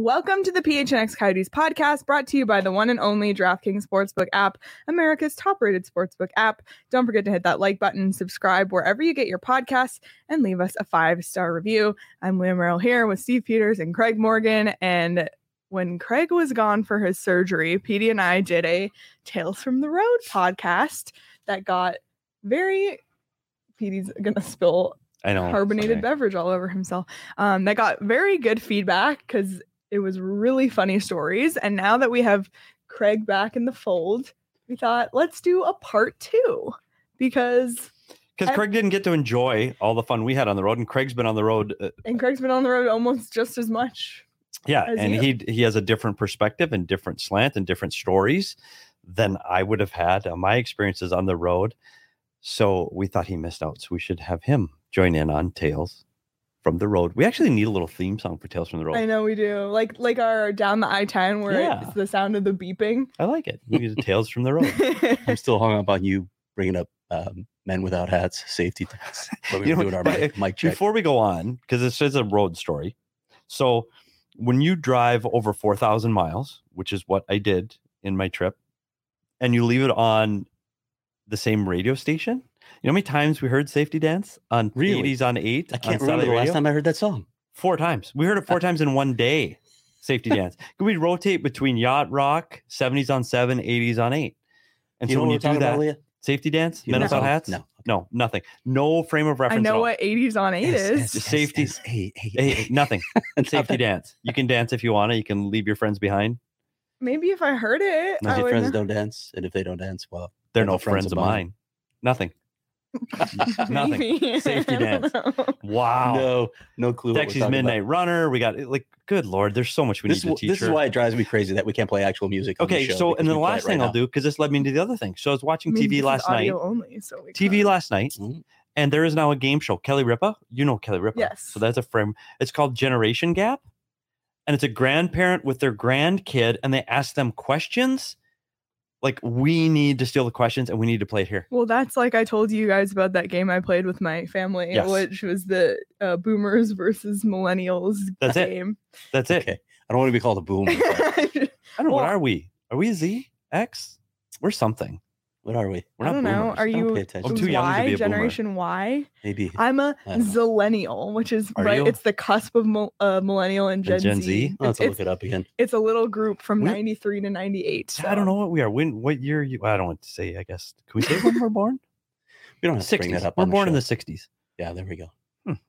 Welcome to the PHNX Coyotes podcast, brought to you by the one and only DraftKings Sportsbook app, America's top rated sportsbook app. Don't forget to hit that like button, subscribe wherever you get your podcasts, and leave us a five star review. I'm Leah Merrill here with Steve Peters and Craig Morgan. And when Craig was gone for his surgery, Petey and I did a Tales from the Road podcast that got very. Petey's gonna spill I know. carbonated sorry. beverage all over himself. Um, that got very good feedback because it was really funny stories. And now that we have Craig back in the fold, we thought let's do a part two because Because Craig didn't get to enjoy all the fun we had on the road, and Craig's been on the road. Uh, and Craig's been on the road almost just as much. yeah, As and you. he he has a different perspective and different slant and different stories than I would have had on my experiences on the road. So we thought he missed out. So we should have him join in on Tales from the Road. We actually need a little theme song for Tales from the Road. I know we do. Like like our down the I ten where Yeah. it's the sound of the beeping. I like it. We use Tales from the Road. I'm still hung up on you bringing up um, men without hats, safety tents. When we You know, doing our mic, mic check. Before we go on, because this is a road story. So when you drive over 4,000 miles, which is what I did in my trip, and you leave it on the same radio station, you know how many times we heard Safety Dance on Really? 80s on 8? I can't remember the last radio? time I heard that song. Four times. We heard it four uh, times in one day. Safety Dance. Could we rotate between Yacht Rock, 70s on 7, 80s on 8? And you so when you do that, about, Safety Dance, You Men Without? Hats? No. No, nothing. No frame of I reference. at know what 80s on 8 is. The safety- Hey, hey, Hey, hey, nothing. Safety dance. You can dance if you want to. You can leave your friends behind. Maybe if I heard it, My I would friends know. don't dance, and if they don't dance, well, They're They're no no friends, friends of of mine. mine. Nothing. Nothing. Maybe. Safety don't dance. Wow. no, no clue. what Dexy's talking about. Midnight Runner. We got like, good lord, there's so much we This, need to is, teach this is why it drives me crazy that we can't play actual music. on the okay, show so and then the we play it last right thing I'll do because this led me into the other thing. So I was watching I mean, TV last night. only, so we TV could. last night, Mhm. and there is now a game show. Kelly Ripa, you know Kelly Ripa. Yes. So that's a frame. It's called Generation Gap, and it's a grandparent with their grandkid, and they ask them questions. Like we need to steal the questions, and we need to play it here. Well, that's like I told you guys about that game I played with my family, Yes. which was the uh, boomers versus millennials That's it. game. That's it. Okay, I don't want to be called a boomer. I don't know. what are we? Are we a Z? X? We're something. What are we? We're I don't know. boomers. Are don't you pay attention. I'm too young to Y be a boomer. generation Y? Maybe I'm a don't zillennial, which is Are right. you? It's the cusp of mil- uh, millennial and Gen, And Gen Z. Z? I'll have It's, to look it up again. it's a little group from We- 93 to 98. I don't know what we are. When? What year? You? I don't want to say. I guess. Can we say when we're born? We don't have to bring Sixties. that up. We're on the born in the sixties. Yeah, there we go.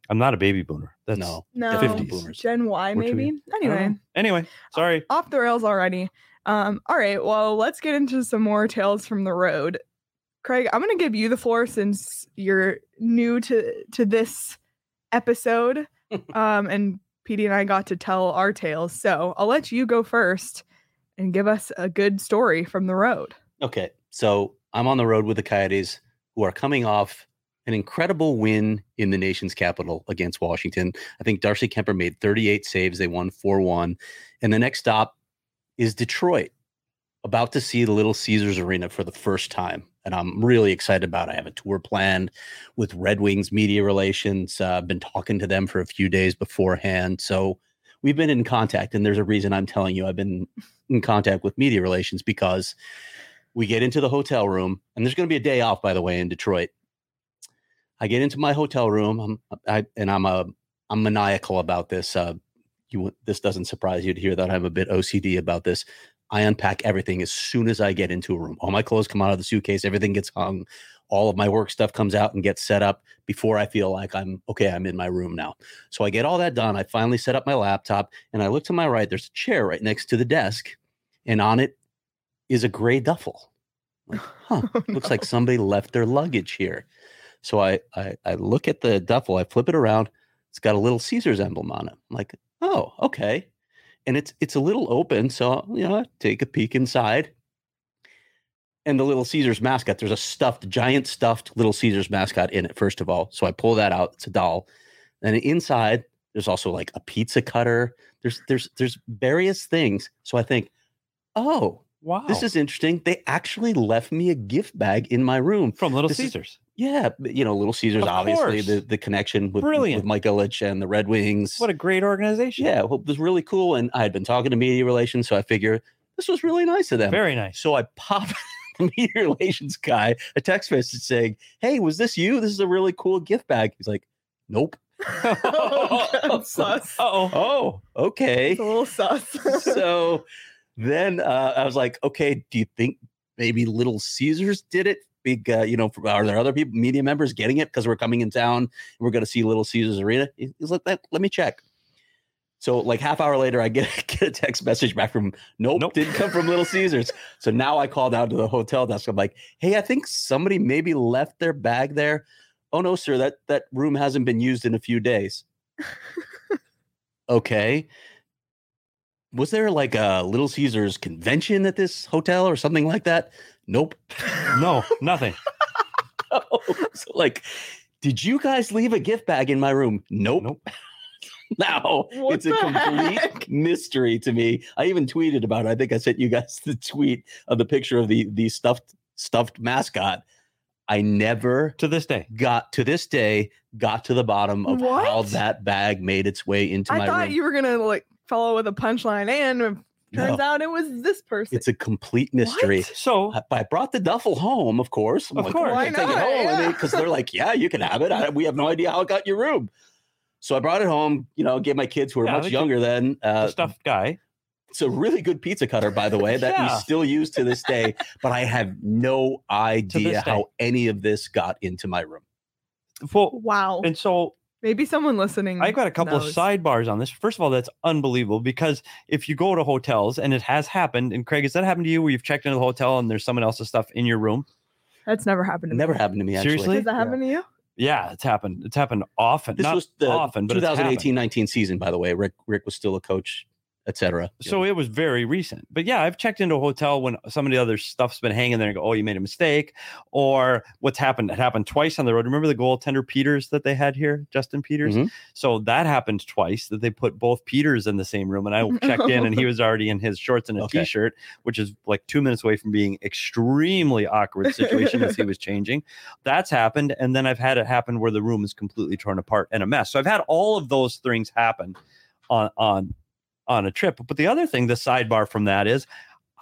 I'm not a baby boomer. That's no, No, definitely 50s. boomers. Gen Y maybe. young. I don't Anyway. Anyway, sorry. off the rails already. Um, all right, well, let's get into some more tales from the road. Craig, I'm gonna give you the floor since you're new to to this episode. um, and PD and I got to tell our tales. So I'll let you go first and give us a good story from the road. Okay, so I'm on the road with the Coyotes, who are coming off an incredible win in the nation's capital against Washington. I think Darcy Kuemper made 38 saves. They won 4 1. And the next stop is Detroit, about to see the Little Caesars Arena for the first time. And I'm really excited about it. I have a tour planned with Red Wings media relations. Uh, I've been talking to them for a few days beforehand. So we've been in contact. And there's a reason I'm telling you I've been in contact with media relations because we get into the hotel room, and there's going to be a day off, by the way, in Detroit. I get into my hotel room, I'm, I, and I'm a I'm maniacal about this. Uh, you this doesn't surprise you to hear that I'm a bit OCD about this. I unpack everything as soon as I get into a room. All my clothes come out of the suitcase, everything gets hung, all of my work stuff comes out and gets set up before I feel like I'm okay. I'm in my room now. So I get all that done. I finally set up my laptop, and I look to my right. There's a chair right next to the desk, and on it is a gray duffel. Like, huh, oh, looks like somebody left their luggage here. So I, I I look at the duffel, I flip it around. It's got a little Caesar's emblem on it. I'm like, oh, okay. And it's it's a little open, so you know, take a peek inside. And the little Caesar's mascot, there's a stuffed, giant stuffed little Caesar's mascot in it, first of all. So I pull that out. It's a doll. And inside, there's also like a pizza cutter. There's there's there's various things. So I think, oh, Wow. This is interesting. They actually left me a gift bag in my room. from Little this is- Caesars. Yeah, you know, Little Caesars, Of obviously, course. the, the connection with, Brilliant. with Mike Ilitch and the Red Wings. What a great organization. yeah, well, it was really cool. And I had been talking to media relations, so I figure this was really nice of them. Very nice. So I popped the media relations guy a text message saying, Hey, was this you? This is a really cool gift bag. He's like, Nope. Oh, that's sus. Uh-oh. Oh, okay. It's a little sus. so then uh, I was like, okay, do you think maybe Little Caesars did it? Big, uh, you know, are there other people, media members getting it because we're coming in town and we're going to see Little Caesars Arena? He's like, let, let me check. So like half hour later, I get, get a text message back from nope, Nope. didn't come from Little Caesars. So now I call down to the hotel desk. I'm like, hey, I think somebody maybe left their bag there. Oh no, sir, that that room hasn't been used in a few days. okay. Was there like a Little Caesars convention at this hotel or something like that? Nope. No, nothing. so like, did you guys leave a gift bag in my room? Nope. Nope. now What it's a complete heck? mystery to me. I even tweeted about it. I think I sent you guys the tweet of the picture of the the stuffed stuffed mascot. I never To this day. got to this day got to the bottom of how that bag made its way into I my thought room. you were gonna like follow with a punchline, and it turns No. out it was this person. it's a complete mystery. So I, I brought the duffel home, of course. I'm Of like, course. "Why Why take it not? home? Yeah. Because they're like, yeah, you can have it. I, we have no idea how it got your room. So I brought it home. You know, gave my kids who were Yeah, much they younger then. the Uh, stuffed guy. it's a really good pizza cutter, by the way, that we still use to this day. but I have no idea how any of this got into my room. Well, wow. and so Maybe someone listening. I got a couple knows. of sidebars on this. First of all, that's unbelievable because if you go to hotels and it has happened, and Craig, has that happened to you where you've checked into the hotel and there's someone else's stuff in your room? That's never happened to never me. Never happened to me, actually. Seriously? Does that Yeah. happen to you? Yeah, it's happened. It's happened often. This Not was the often, but it's 2018-19 season, by the way. Rick Rick was still a coach, etc. So it was very recent. But yeah, I've checked into a hotel when some of the other stuff's been hanging there and go, oh, you made a mistake. Or what's happened? It happened twice on the road. Remember the goaltender Peters that they had here, Justin Peters? Mhm. So that happened twice that they put both Peters in the same room. And I checked in and he was already in his shorts and a Okay. shirt which is like two minutes away from being extremely awkward situation as he was changing. That's happened. And then I've had it happen where the room is completely torn apart and a mess. So I've had all of those things happen on on on a trip. But the other thing, the sidebar from that is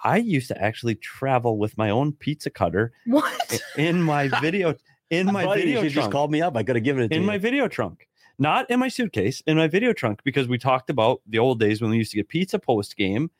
I used to actually travel with my own pizza cutter What? in my video in my Buddy, video you just called me up. I could have given it to in you. my video trunk. Not in my suitcase, in my video trunk, because we talked about the old days when we used to get pizza post game.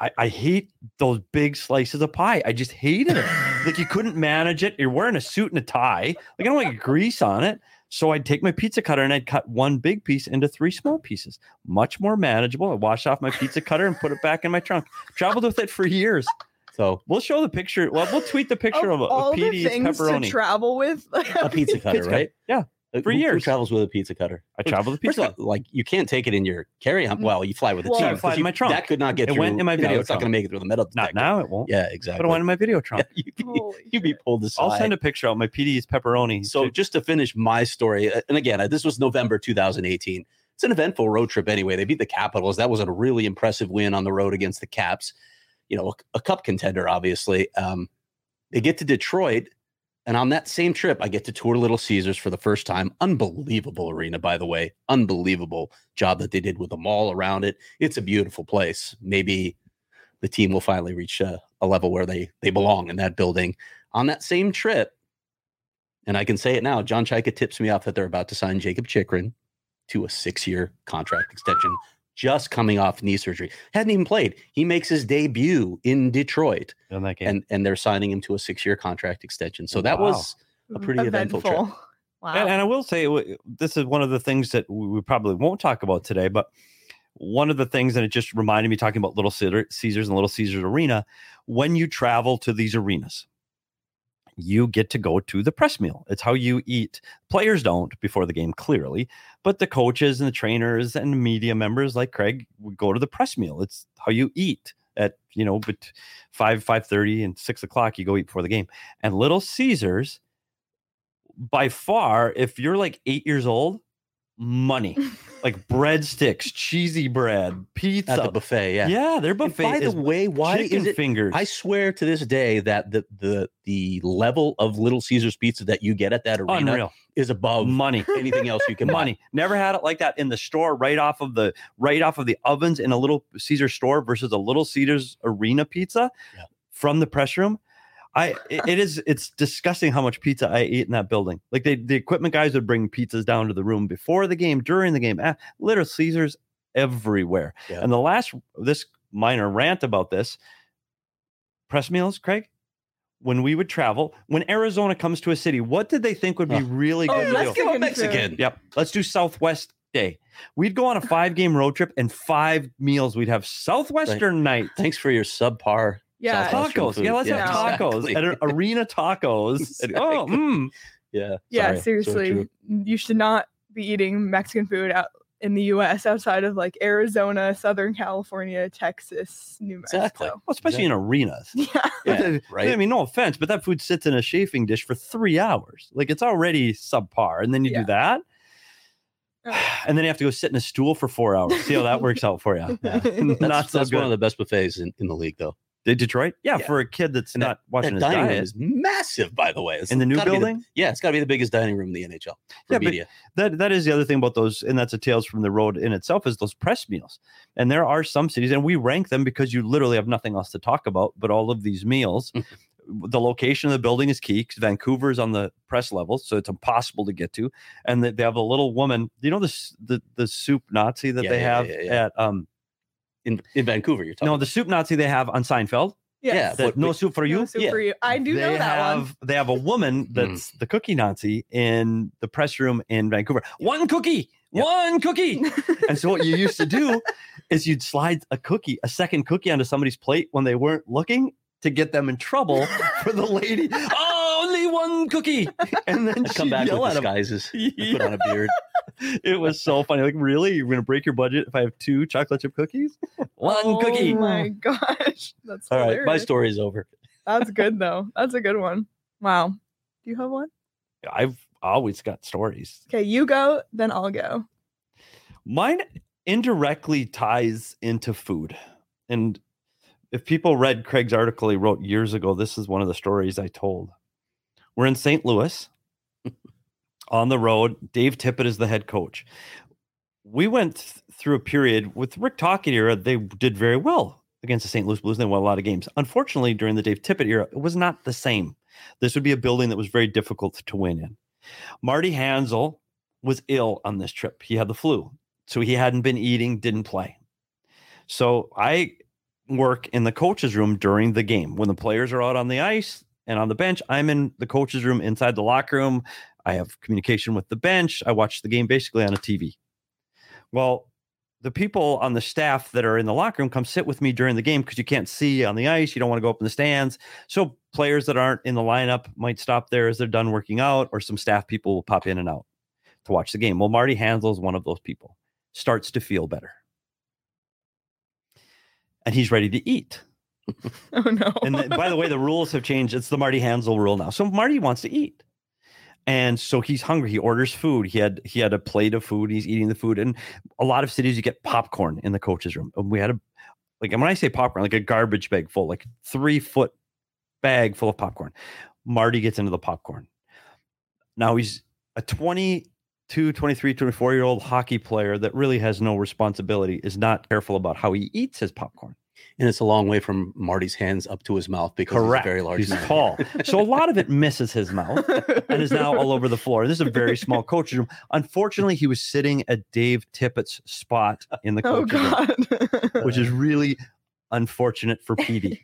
I, I hate those big slices of pie. I just hated it. like you couldn't manage it. You're wearing a suit and a tie. Like I don't want grease on it. So I'd take my pizza cutter and I'd cut one big piece into three small pieces. Much more manageable. I washed off my pizza cutter and put it back in my trunk. Traveled with it for years. so We'll show the picture. Well, we'll tweet the picture of, Of of all the PD's things to pepperoni. travel with, a pizza cutter, right? Yeah. Uh, for who- who years. travels with a pizza cutter. I travel with First pizza. of all, like you can't take it in your carry-on. Mm. Well, you fly with a Well- team. I fly in my trunk. That could not get It through. went in my you know, video It's not going to make it through the metal Not detector. now, it won't. Yeah, exactly. But exactly. I went in my video trunk. Yeah, you'd, be, you'd be pulled aside. I'll send a picture out my PD's pepperoni. So just to finish my story, uh, and again, uh, this was November 2018. It's an eventful road trip anyway. They beat the Capitals. That was a really impressive win on the road against the Caps. You know, a, a cup contender, obviously. Um, they get to Detroit, and on that same trip, I get to tour Little Caesars for the first time. Unbelievable arena, by the way. Unbelievable job that they did with the mall around it. It's a beautiful place. Maybe the team will finally reach a, a level where they they belong in that building. On that same trip, and I can say it now. John Chayka tips me off that they're about to sign Jakob Chychrun to a six-year contract extension, just coming off knee surgery. Hadn't even played. He makes his debut in Detroit, in that game. and and they're signing him to a six-year contract extension. So that Wow. was a pretty mm-hmm. eventful trip. Wow. And, and I will say, this is one of the things that we we probably won't talk about today, but one of the things that it just reminded me talking about Little Caesars and Little Caesars Arena, when you travel to these arenas, you get to go to the press meal. It's how you eat. Players don't before the game, clearly, but the coaches and the trainers and media members like Craig would go to the press meal. It's how you eat at you know, but five five thirty and six o'clock. You go eat before the game. And Little Caesars, by far, if you're like eight years old, money. like breadsticks, cheesy bread, pizza. At the buffet, yeah. yeah, their And buffet by the is way, why chicken is it? fingers. I swear to this day that the the the level of Little Caesars pizza that you get at that arena Unreal is above money. anything else you can buy. money. Never had it like that in the store, right off of the right off of the ovens in a little Caesar store versus a little Caesars arena pizza Yeah. from the press room. I it- it is it's disgusting how much pizza I ate in that building. Like they the equipment guys would bring pizzas down to the room before the game, during the game, little Caesars everywhere. Yeah. And the last this minor rant about this press meals, Craig. When we would travel, when Arizona comes to a city, what did they think would be Huh. really Oh, good to do? let's go to Mexican. Yep. Let's do Southwest Day. We'd go on a five game road trip and five meals. We'd have Southwestern night. Thanks for your subpar. Yeah. Tacos. Yeah, let's Yeah, have tacos exactly. at arena tacos. And- oh, Exactly. mm. Yeah. Yeah, sorry. Seriously. true. you should not be eating Mexican food out in the US outside of like Arizona, Southern California, Texas, New Mexico. Exactly. Well, especially in arenas. Yeah. Yeah, right. I mean, no offense, but that food sits in a chafing dish for three hours. Like it's already subpar. And then you Yeah. do that. Oh. And then you have to go sit in a stool for four hours. See how that works out for you. Yeah. Not That's, so that's good. one of the best buffets in, in the league, though. Detroit? Yeah, Yeah. for a kid that's not watching That his dining room diet. is massive, by the way. It's In the new building? yeah, it's got to be the biggest dining room in the NHL for Yeah, but- media. that that is the other thing about those, and that's a tales from the road in itself is those press meals. And there are some cities, and we rank them because you literally have nothing else to talk about. But all of these meals, the location of the building is key because Vancouver is on the press level, so it's impossible to get to. And they, they have a little woman. Do you know this the the soup Nazi that Yeah, they yeah, have at um in in Vancouver, you're talking. no the soup Nazi they have on Seinfeld. Yes. Yeah, That no we- soup for No you. soup Yeah. for you. I do they know that have one. they have a woman hmm. that's the cookie Nazi in the press room in Vancouver. One cookie, Yep. one cookie. and so what you used to do is you'd slide a cookie, a second cookie onto somebody's plate when they weren't looking to get them in trouble for the lady. Oh, only one cookie, and then I'd come back yell with at him. disguises. I'd Yeah. Put on a beard. It was so funny. Like, really, you're gonna break your budget if I have two chocolate chip cookies? One oh cookie. Oh my gosh. That's All right, my hilarious. story is over. That's good though. That's a good one. Wow. Do you have one? I've always got stories. Okay, you go, then I'll go. Mine indirectly ties into food. And if people read Craig's article he wrote years ago, this is one of the stories I told. We're in St. Louis on the road. Dave Tippett is the head coach. We went th- through a period with Rick Tocchet era, they did very well against the St. Louis Blues they won a lot of games. Unfortunately, during the Dave Tippett era, it was not the same. This would be a building that was very difficult to win in. Marty Hanzal was ill on this trip. He had the flu. So he hadn't been eating, didn't play. So I work in the coach's room during the game. When the players are out on the ice and on the bench, I'm in the coach's room inside the locker room. I have communication with the bench. I watch the game basically on a TV. Well, the people on the staff that are in the locker room come sit with me during the game because you can't see on the ice. You don't want to go up in the stands. So players that aren't in the lineup might stop there as they're done working out, or some staff people will pop in and out to watch the game. Well, Marty Hanzal is one of those people. Starts to feel better. And he's ready to eat. Oh no. And the- by the way, the rules have changed. It's the Marty Hanzal rule now. So Marty wants to eat. And so he's hungry. He orders food. He had he had a plate of food. He's eating the food. And a lot of cities you get popcorn in the coach's room. And we had a like and when I say popcorn, like a garbage bag full, like three foot bag full of popcorn. Marty gets into the popcorn. Now he's a 22, 23, 24 year old hockey player that really has no responsibility, is not careful about how he eats his popcorn. And it's a long way from Marty's hands up to his mouth because Correct. he's a very large He's man. tall. So a lot of it misses his mouth and is now all over the floor. This is a very small coach's room. Unfortunately, he was sitting at Dave Tippett's spot in the oh room, which is really unfortunate for PD.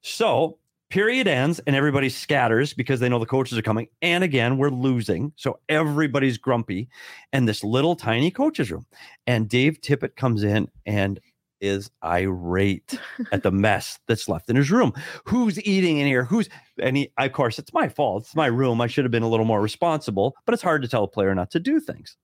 so period ends and everybody scatters because they know the coaches are coming. And again, we're losing. So everybody's grumpy. And this little tiny coach's room. And Dave Tippett comes in and is irate at the mess that's left in his room. Who's eating in here? Who's and he of course it's my fault. It's my room. I should have been a little more responsible, but it's hard to tell a player not to do things.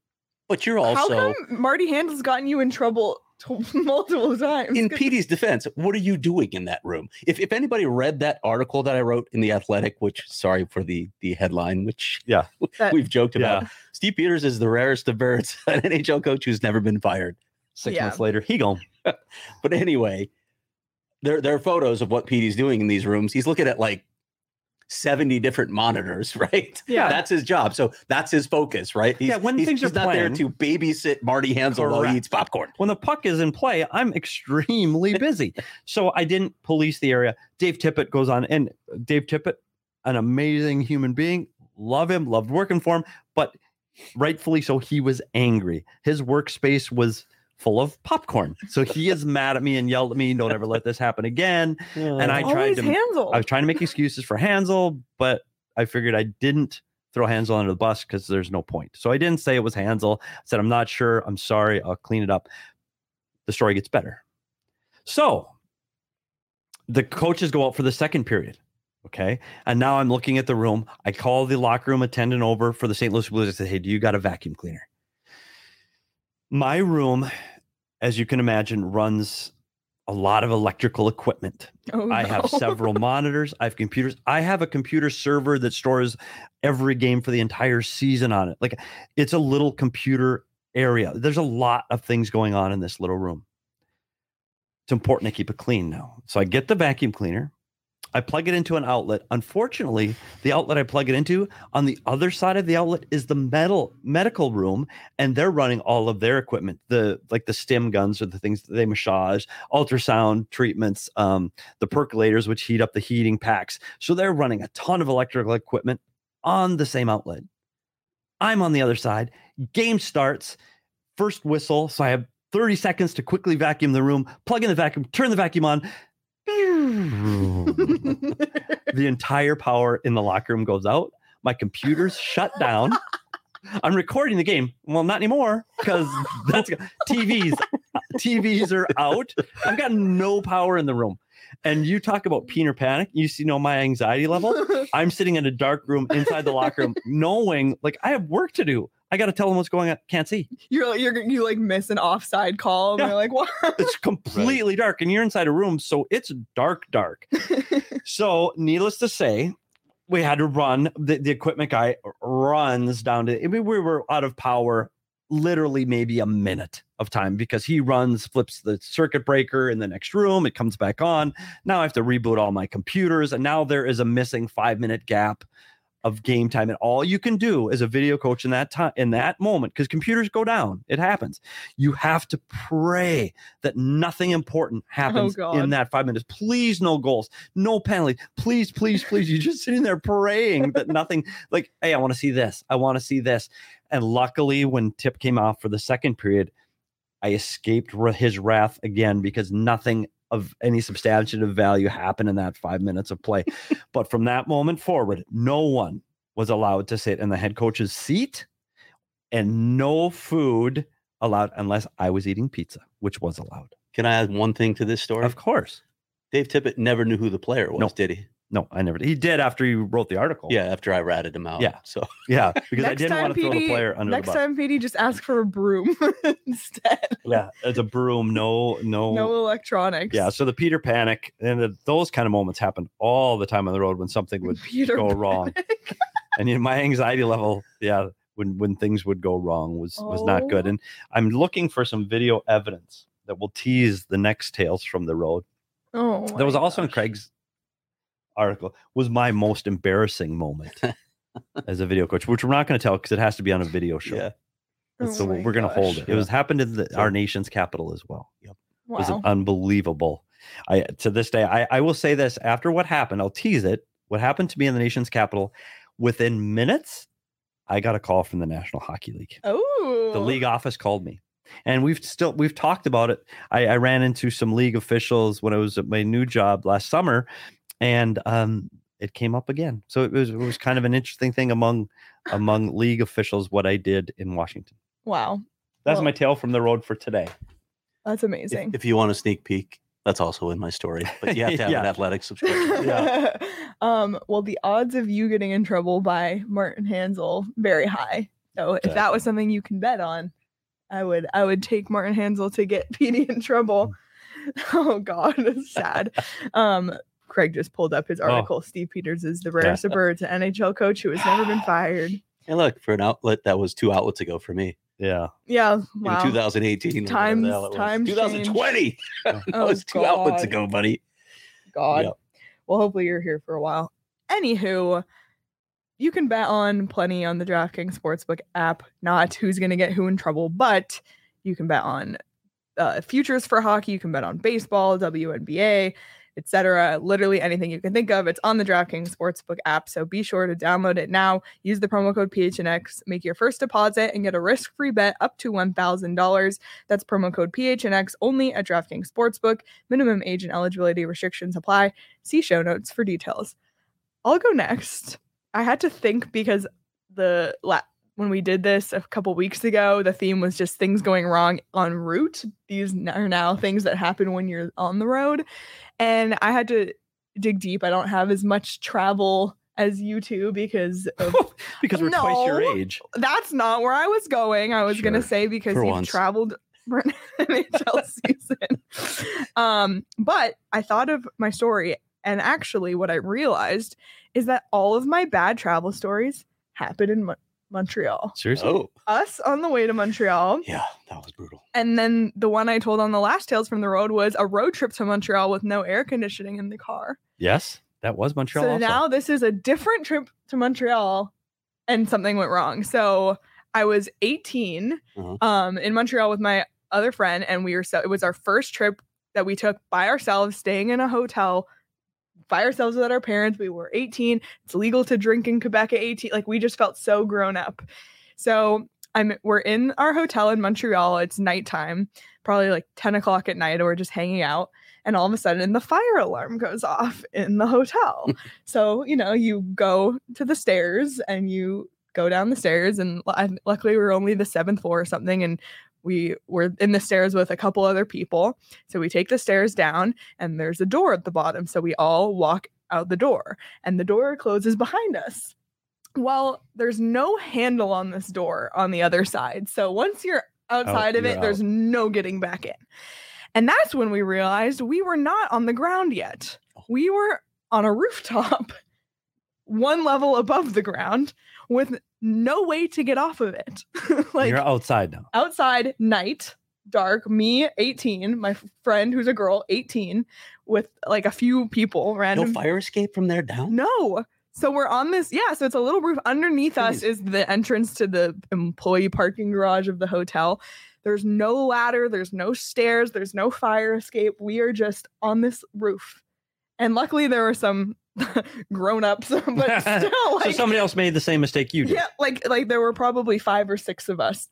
But you're How also come Marty Hanzal's gotten you in trouble multiple times. In Petey's defense, what are you doing in that room? If if anybody read that article that I wrote in the Athletic, which sorry for the the headline, which Yeah. That- we've joked about, Yeah. Steve Peters is the rarest of birds, an NHL coach who's never been fired. Six Yeah. months later, he gone. But anyway, there there are photos of what Petey's doing in these rooms. He's looking at like 70 different monitors, right? Yeah. That's his job. So that's his focus, right? He's, Yeah, when he's, things are he's not there to babysit Marty Hanzal while he eats popcorn. When the puck is in play, I'm extremely busy. so I didn't police the area. Dave Tippett goes on, and Dave Tippett, an amazing human being, love him, loved working for him, but rightfully so, he was angry. His workspace was full of popcorn. So he is mad at me and yelled at me, don't ever let this happen again. And I tried Always to Hanzal. I was trying to make excuses for Hanzal, but I figured I didn't throw Hanzal under the bus because there's no point. So I didn't say it was Hanzal. I said, I'm not sure. I'm sorry. I'll clean it up. The story gets better. So the coaches go out for the second period. Okay. And now I'm looking at the room. I call the locker room attendant over for the St. Louis Blues. I said, Hey, do you got a vacuum cleaner? My room, as you can imagine, runs a lot of electrical equipment. Oh, I have several monitors. I have computers. I have a computer server that stores every game for the entire season on it. Like it's a little computer area. There's a lot of things going on in this little room. It's important to keep it clean now. So I get the vacuum cleaner. I plug it into an outlet. Unfortunately, the outlet I plug it into on the other side of the outlet is the metal medical room, and they're running all of their equipment. The like the stim guns or the things that they massage, ultrasound treatments, um, the percolators which heat up the heating packs. So they're running a ton of electrical equipment on the same outlet. I'm on the other side. Game starts. First whistle. So I have 30 seconds to quickly vacuum the room, plug in the vacuum, turn the vacuum on. the entire power in the locker room goes out. My computer's shut down. I'm recording the game. Well, not anymore because that's TVs. TVs are out. I've got no power in the room. And you talk about Peter panic. You see, know my anxiety level. I'm sitting in a dark room inside the locker room, knowing like I have work to do. I got to tell them what's going on. Can't see. you're like you're you like miss an offside call and Yeah. you're like what It's completely dark, and you're inside a room, so it's dark, dark. So, needless to say, we had to run. The, the equipment guy runs down to. I mean, we were out of power, literally maybe a minute of time because he runs, flips the circuit breaker in the next room. It comes back on. Now I have to reboot all my computers, and now there is a missing five minute gap of game time. And all you can do as a video coach in that time, in that moment, because computers go down, it happens. You have to pray that nothing important oh, happens God. in that five minutes. Please, no goals, no penalty. Please, please, please. You're just sitting there praying that nothing. Like, hey, I want to see this. I want to see this. And luckily, when Tip came off for the second period, I escaped his wrath again because nothing of any substantive value happened in that five minutes of play. but from that moment forward, no one was allowed to sit in the head coach's seat and no food allowed unless I was eating pizza, which was allowed. Can I add one thing to this story? Of course. Dave Tippett never knew who the player was, No. did he? No, I never did. He did after he wrote the article. Yeah, after I ratted him out. Yeah. So Yeah. Because I Next didn't time, want to throw the player under next the bus. Next time PD just ask for a broom instead Yeah. Uh, it's a broom. No, no. no electronics Yeah. So the Peter panic and the, those kind of moments happened all the time on the road when something would Peter go wrong. and you know, my anxiety level, yeah, when when things would go wrong was was not good. Oh. And I'm looking for some video evidence that will tease the next tales from the road. oh That was my also in. Craig's article. Was my most embarrassing moment as a video coach, which we're not going to tell because it has to be on a video show. yeah. Oh so my we're going to hold gosh. it. It was happened in the, So- our nation's capital as well. It was unbelievable. I to this day, I, I will say this after what happened, I'll tease it. What happened to me in the nation's capital, within minutes, I got a call from the National Hockey League. oh The league office called me. And we've still we've talked about it. I, I ran into some league officials when I was at my new job last summer, and um, it came up again. So it was it was kind of an interesting thing among among league officials what I did in Washington. wow That's Well- my tale from the road for today. that's amazing If, if you want a sneak peek, that's also in my story. But you have to have an athletic subscription. um, well, the odds of you getting in trouble by Martin Hanzal very high. So if that was something you can bet on, I would I would take Martin Hanzal to get Petey in trouble. Oh God, it's sad. Um, Craig just pulled up his Oh. article. Steve Peters is the rarest of birds, an NHL coach who has never been fired. And look, for an outlet that was two outlets ago for me Yeah. Yeah, wow. in 2018. or whatever the Times- was. times 2020. that Oh, was two outlets God. ago, buddy. God. Yep. Well, hopefully you're here for a while. Anywho, you can bet on plenty on the DraftKings Sportsbook app, not who's going to get who in trouble, but you can bet on uh, futures for hockey. You can bet on baseball, WNBA, etc. Literally anything you can think of. It's on the DraftKings Sportsbook app. So be sure to download it now. Use the promo code PHNX, make your first deposit, and get a risk free bet up to $1,000. That's promo code PHNX only at DraftKings Sportsbook. Minimum age and eligibility restrictions apply. See show notes for details. I'll go next. I had to think because the la- when we did this a couple weeks ago, the theme was just things going wrong en route. These are now things that happen when you're on the road, and I had to dig deep. I don't have as much travel as you two because of because we're twice your age. that's not where I was going. I was gonna say because For you've once. traveled for an NHL season. Um, but I thought of my story, and actually, what I realized is that all of my bad travel stories happen in Montreal. Seriously? Oh, Us on the way to Montreal, yeah, that was brutal. and then the one I told on the last Tales from the Road was a road trip to Montreal with no air conditioning in the car. Yes, that was Montreal. So also. now this is a different trip to Montreal, and something went wrong. So I was 18, Uh-huh. um, in Montreal with my other friend, and we were so it was our first trip that we took by ourselves, staying in a hotel by ourselves without our parents. We were 18. It's legal to drink in Quebec at 18. Like we just felt so grown up. So I'm we're in our hotel in Montreal. It's nighttime, probably like 10 o'clock at night, we're just hanging out. And all of a sudden, the fire alarm goes off in the hotel. so, you know, you go to the stairs and you go down the stairs. And luckily, we were only the seventh floor or something. And we were in the stairs with a couple other people. So we take the stairs down, and there's a door at the bottom. So we all walk out the door, and the door closes behind us. Well, there's no handle on this door on the other side. So once you're outside of you're it, oh, there's no getting back in. And that's when we realized we were not on the ground yet. We were on a rooftop, one level above the ground, with no way to get off of it. like You're outside now. outside, night, dark, me, 18, my friend who's a girl, 18, with like a few people No random. fire escape from there down? No. So we're on this, yeah. So it's a little roof. Underneath us is the entrance to the employee parking garage of the hotel. There's no ladder, there's no stairs, there's no fire escape. We are just on this roof. And luckily there were some grown-ups, but still Like, so somebody else made the same mistake you did. yeah, like like there were probably five or six of us.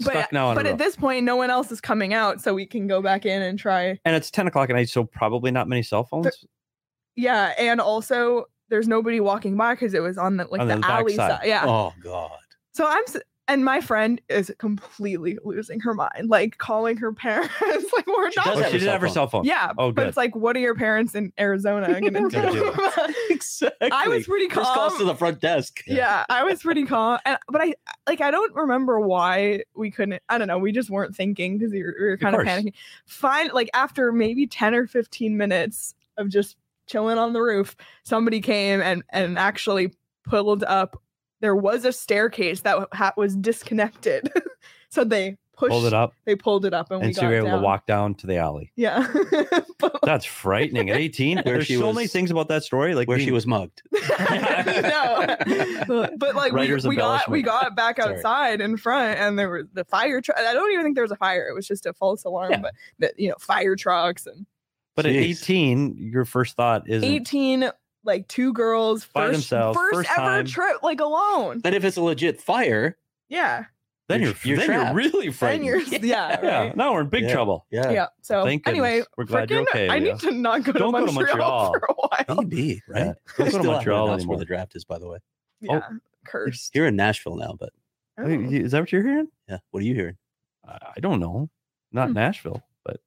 But, Stuck now but at this point, no one else is coming out, so we can go back in and try. and it's 10 o'clock at night, so probably not many cell phones. Yeah, and also there's nobody walking by because it was on the like On the, the alley backside. side. Yeah. Oh God. So I'm and my friend is completely losing her mind, like calling her parents. like we're She not. does Oh, she did cell have her cell phone. yeah, Oh, but it's like, what are your parents in Arizona going to do do? exactly. I was pretty calm. First calls to calm. the front desk. yeah, I was pretty calm, and, but I like I don't remember why we couldn't. I don't know. We just weren't thinking because we were, we were kind of course. panicking. Fine, like after maybe ten or fifteen minutes of just chilling on the roof, somebody came and and actually pulled up. There was a staircase that ha- was disconnected, so they pushed Pulled it up, They pulled it up, and, we and so got you're able down. to walk down to the alley. Yeah, but That's frightening. At 18, there's she so many things about that story. Like Where she was mugged. no, but, but like we, Writer's we got we embellishment. got back Sorry. outside in front, and there was the fire truck. I don't even think there was a fire; it was just a false alarm. Yeah. But the, you know, fire trucks and But at Jeez. 18, your first thought is eighteen, like two girls, By first, themselves, first, first ever time. trip, like alone. And if it's a legit fire, Yeah, then You're- you're, you're then you're trapped. really then frightened. you're yeah, yeah, right. now we're in big Yeah. trouble. yeah, Yeah. So Thank anyway. We're glad you're okay, I need to not go, Don't to, go to Montreal Montreal. for a while. maybe right. Yeah. They Don't go to still haven't Montreal announced where the draft is, by the way. Yeah, cursed. You're in Nashville now, but Oh, Is that what you're hearing? yeah, what are you hearing? I I don't know. Not Hmm. Nashville, but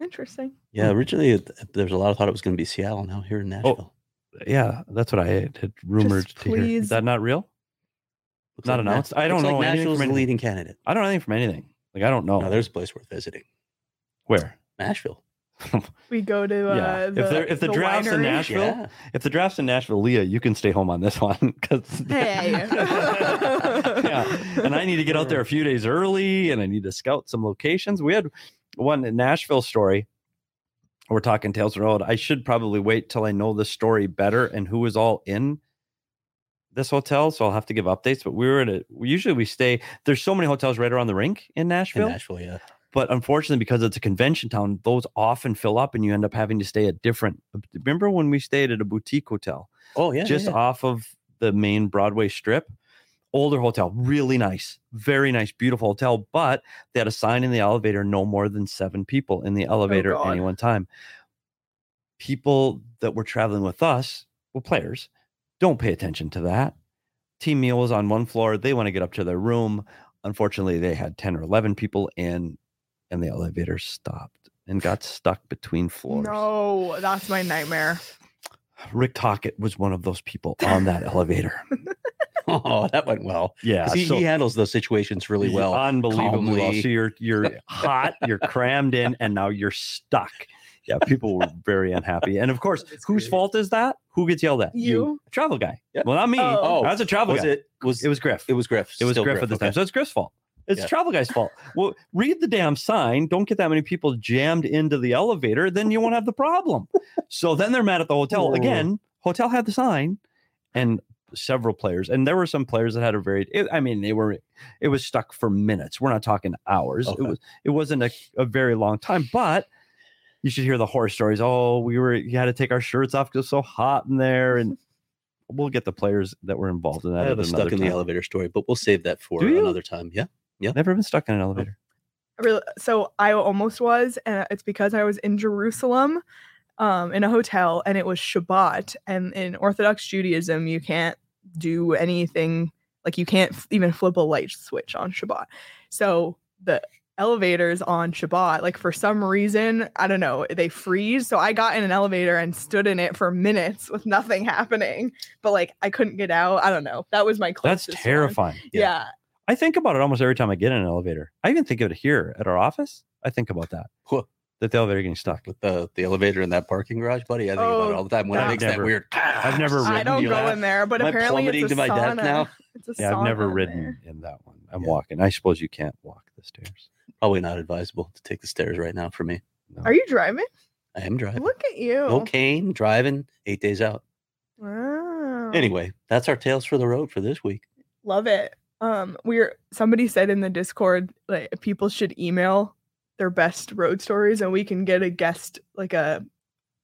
interesting. Yeah, originally it, there was a lot of thought it was going to be Seattle. Now here in Nashville, yeah, that's what I had, had rumored to hear. Is that not real? Looks not like Na- announced? I don't looks know Like anything Nashville's from the leading candidate. I don't know anything from anything. Like I don't know No, there's a place worth visiting. where. Nashville. We go to uh, Yeah. the, If they're- if the draft's in. Nashville- Yeah. If the draft's in Nashville, Leah, you can stay home on this one because Hey. yeah, and I need to get out there a few days early, and I need to scout some locations. We had one in Nashville story. We're talking Tales of the Road. I should probably wait till I know the story better and who is all in this hotel, so I'll have to give updates. But we were at a. Usually we stay. There's so many hotels right around the rink in In Nashville, Nashville, yeah. but unfortunately, because it's a convention town, those often fill up, and you end up having to stay at different. Remember when we stayed at a boutique hotel? Oh, yeah. just yeah. off of the main Broadway strip. Older hotel, really nice, very nice, beautiful hotel. But they had a sign in the elevator: no more than seven people in the oh, elevator at any one time. People that were traveling with us, well, players, don't pay attention to that. Team meal was on one floor. They want to get up to their room. Unfortunately, they had ten or eleven people in, and the elevator stopped and got stuck between floors. No, that's my nightmare. Rick Tocchet was one of those people on that elevator. Oh, that went well. Yeah, He, so- he handles those situations really well. unbelievably well. So you're you're hot, you're crammed in, and now you're stuck. Yeah, people were very unhappy. And of course, That's whose great. fault is that? Who gets yelled at? You. travel guy. Yeah. Well, not me. Oh. Oh, That's a travel was guy. it? Was It was Griff. It was Griff. It was Still Griff at this time. So it's Griff's fault. It's Yeah. travel guy's fault. Well, read the damn sign. Don't get that many people jammed into the elevator. Then you won't have the problem. so then they're mad at the hotel again. Hotel had the sign, and several players, and there were some players that had a very. It, I mean, they were. It was stuck for minutes. We're not talking hours. Okay. It was. It wasn't a, a very long time, but. You should hear the horror stories. Oh, we were. You had to take our shirts off because it was so hot in there, and we'll get the players that were involved in that. I have a stuck another in the elevator story, but we'll save that for another time. Yeah. Never been stuck in an elevator. I really, so I almost was, and it's because I was in Jerusalem, um, in a hotel, and it was Shabbat. And in Orthodox Judaism, you can't do anything like you can't even flip a light switch on Shabbat. So the elevators on Shabbat, like for some reason, I don't know, they freeze. So I got in an elevator and stood in it for minutes with nothing happening, but like I couldn't get out. I don't know. That was my That's closest. one. terrifying. Yeah. Yeah. I think about it almost every time I get in an elevator. I even think of it here at our office. I think about that. Huh. That the elevator getting stuck. With the, the elevator in that parking garage, buddy. I think about Oh, it all the time when that- it makes that weird. I've never I don't you go that. in there, but Am apparently plummeting it's a to my death sauna. now? It's a Yeah, I've never ridden there. in that one. I'm Yeah. walking. I suppose you can't walk the stairs. Probably not advisable to take the stairs right now for me. No. Are you driving? I am driving. Look at you. No cane, driving, eight days out. Wow. Anyway, that's our tales for the road for this week. love it. Um, we're somebody said in the Discord like people should email their best road stories, and we can get a guest like a,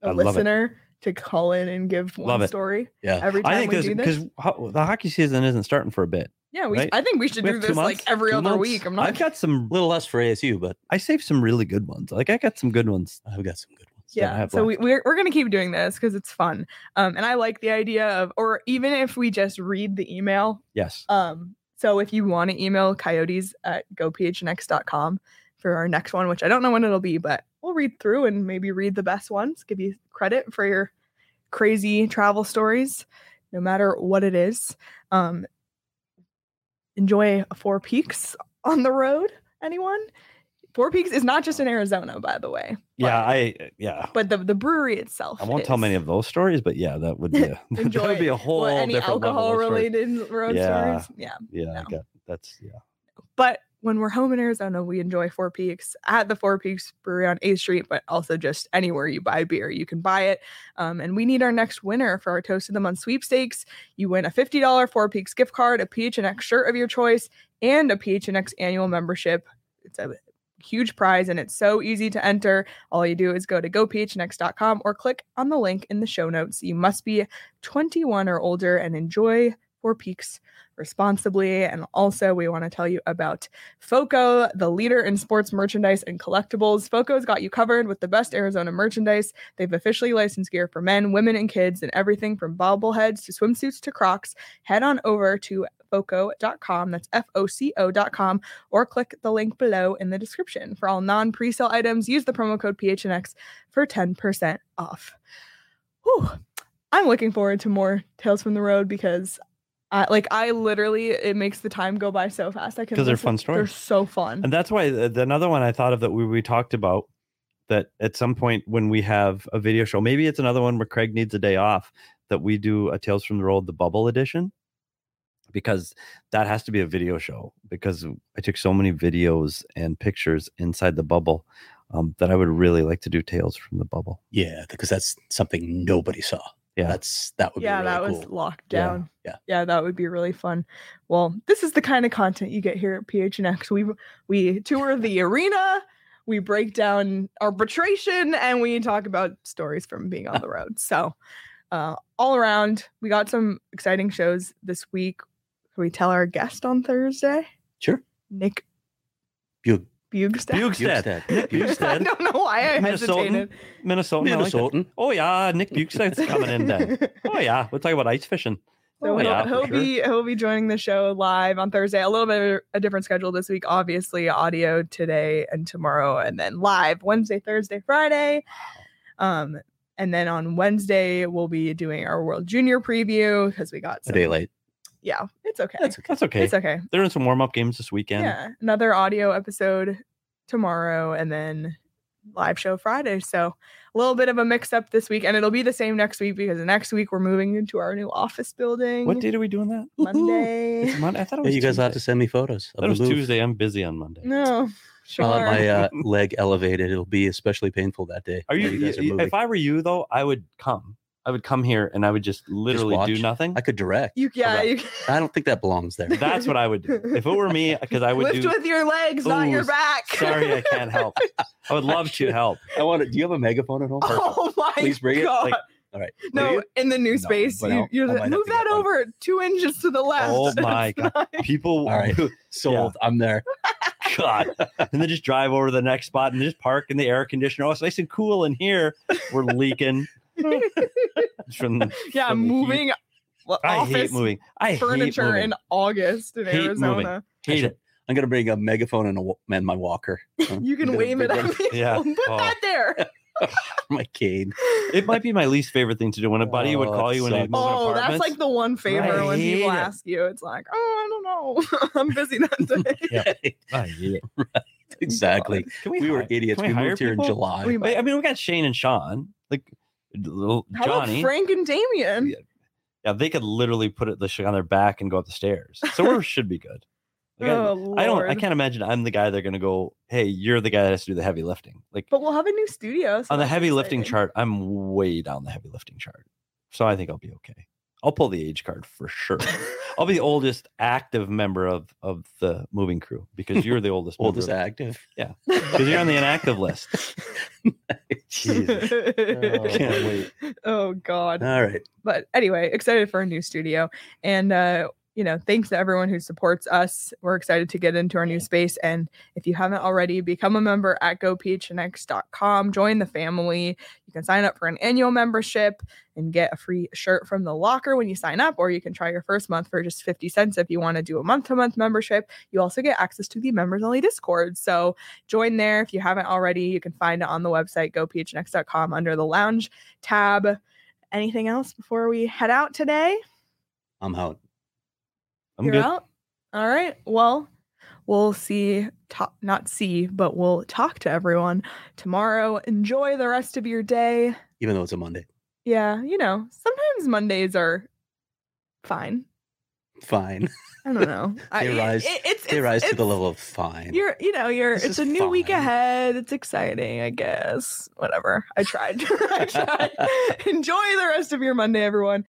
it. listener to call in and give one Love it. story Yeah. every time I think we do this. because the hockey season isn't starting for a bit. Yeah, we. right? I think we should We do have two this like every Two other months? week. I'm not. I've got some. Little less for ASU, but I saved some really good ones. Like I got some good ones. I've got some good ones. that I yeah have so we, we're, we're gonna keep doing this because it's fun um and i like the idea of or even if we just read the email Yes. um so if you want to email coyotes at gophnx.com for our next one which i don't know when it'll be but we'll read through and maybe read the best ones give you credit for your crazy travel stories no matter what it is. Um enjoy four peaks on the road anyone four peaks is not just in arizona by the way Yeah. but- I. Yeah. but the the brewery itself. I won't tell many of those stories, but yeah, that would be a, that would be a whole What, any different alcohol related road Yeah. stories. Yeah, Yeah, No. that's yeah. but when we're home in Arizona, we enjoy Four Peaks at the Four Peaks Brewery on 8th Street, but also just anywhere you buy beer, you can buy it. Um, and we need our next winner for our Toast of the Month sweepstakes. You win a $50 Four Peaks gift card, a PHNX shirt of your choice, and a PHNX annual membership. It's a huge prize and it's so easy to enter. All you do is go to gophnx.com or click on the link in the show notes. You must be 21 or older and enjoy Four Peaks responsibly. And also, we want to tell you about FOCO, the leader in sports merchandise and collectibles. FOCO's got you covered with the best Arizona merchandise. They've officially licensed gear for men, women, and kids, and everything from bobbleheads to swimsuits to Crocs. Head on over to foco.com. That's F O C O.com, or click the link below in the description. For all non presale items, use the promo code PHNX for 10% off. Whew. I'm looking forward to more Tales from the Road because I like I literally it makes the time go by so fast. I can 'Cause they're fun They're so fun. And that's why uh, the, the- another one I thought of that we, we talked about that at some point when we have a video show, maybe it's another one where Craig needs a day off, that we do a Tales from the Road, the bubble edition, because that has to be a video show because I took so many videos and pictures inside the bubble um, that I would really like to do Tales from the Bubble. Yeah, because that's something nobody saw. Yeah. That's that would yeah, be that really was cool. locked Yeah, down. yeah. yeah, that would be really fun. Well, this is the kind of content you get here at PHNX. We we tour the arena, we break down arbitration, and we talk about stories from being on the road. So, uh, all around, we got some exciting shows this week. Can we tell our guest on Thursday? Sure. Nick Bug- Bjugstad. Bjugstad. Nick I don't know why I Minnesotan? hesitated. Minnesota. I like that. Minnesotan. Oh, yeah. Nick Bjugstad's coming in then. Oh, yeah. We'll talk about ice fishing. So Oh, he'll, yeah, for he'll sure. be he'll be joining the show live on Thursday. A little bit of a different schedule this week, obviously. Audio today and tomorrow, and then live Wednesday, Thursday, Friday. Um, and then on Wednesday we'll be doing our World Junior preview because we got A some, day late. Yeah, it's okay. That's okay. That's okay. It's okay. They're in some warm up games this weekend. Yeah, another audio episode tomorrow, and then live show Friday. So a little bit of a mix up this week, and it'll be the same next week because next week we're moving into our new office building. What date are we doing that? Monday. It's Monday. I thought it Yeah, was you guys have to send me photos. I thought it was Tuesday. I'm busy on Monday. No, sure. Uh, my uh, leg elevated. It'll be especially painful that day. Are you? while guys are if I were you though, I would come. I would come here and I would just literally do nothing. I could direct. you yeah, Alright. you I don't think that belongs there. That's what I would do. If it were me, because I would lift do. with your legs, not your back. Sorry, I can't help. I would love to help. I want to. Do you have a megaphone at home? Oh my Please bring it, like- All right. No, you? in the new space, but you, you're the- move to get that one. over two inches to the oh left. Oh my God. not- People, All right. Sold. I'm there. God, and then just drive over to the next spot and just park in the air conditioner. Oh, it's nice and cool in here. We're leaking. from yeah, from moving well, I hate moving. I hate furniture moving. in August in Hate moving. Arizona. I Hate should- it. I'm gonna bring a megaphone and a wa- and my walker. You can wave it big at one people. Yeah. Put Oh. that there. my cane. It might be my least favorite thing to do when a buddy would Oh, call you when they move Oh, that's like the one favor I when people it. ask you. It's like, oh, I don't know. I'm busy that day. Yeah. I hate it. exactly. Can we, We were idiots. can We hire moved here in? July. We- I I mean, we got Shane and Sean, like little How Johnny. about Frank and Damien? Yeah. yeah, they could literally put it the sh- on their back and go up the stairs. So we should be good. Like, I- oh, I don't. I can't imagine I'm the guy they're gonna go. Hey, you're the guy that has to do the heavy lifting. Like But we'll have a new studio. so on the heavy lifting chart, I'm way down the heavy lifting chart. So I think I'll be okay. I'll pull the age card for sure. I'll be the oldest active member of of the moving crew because you're the oldest. member Oldest of- active. Yeah, because you're on the inactive list. Jesus. Can't wait. oh God. All right. but anyway, excited for a new studio. And uh, you know, thanks to everyone who supports us. We're excited to get into our new space. And if you haven't already, become a member at gophnx.com. Join the family. You can sign up for an annual membership and get a free shirt from the locker when you sign up, or you can try your first month for just 50 cents if you want to do a month-to-month membership. You also get access to the members only Discord. So join there if you haven't already. You can find it on the website, gophnx.com under the lounge tab. Anything else before we head out today? I'm out. I'm You're good. out. All right. Well, we'll see. Talk, not see, but we'll talk to everyone tomorrow. Enjoy the rest of your day. Even though it's a Monday. Yeah, you know, sometimes Mondays are fine. Fine. I don't know. I, They it- rise- it- it's, They it's- rise to the level of fine. You're, you know, you're. This it's a new week ahead. It's exciting, I guess. Whatever. I tried. I tried. Enjoy the rest of your Monday, everyone.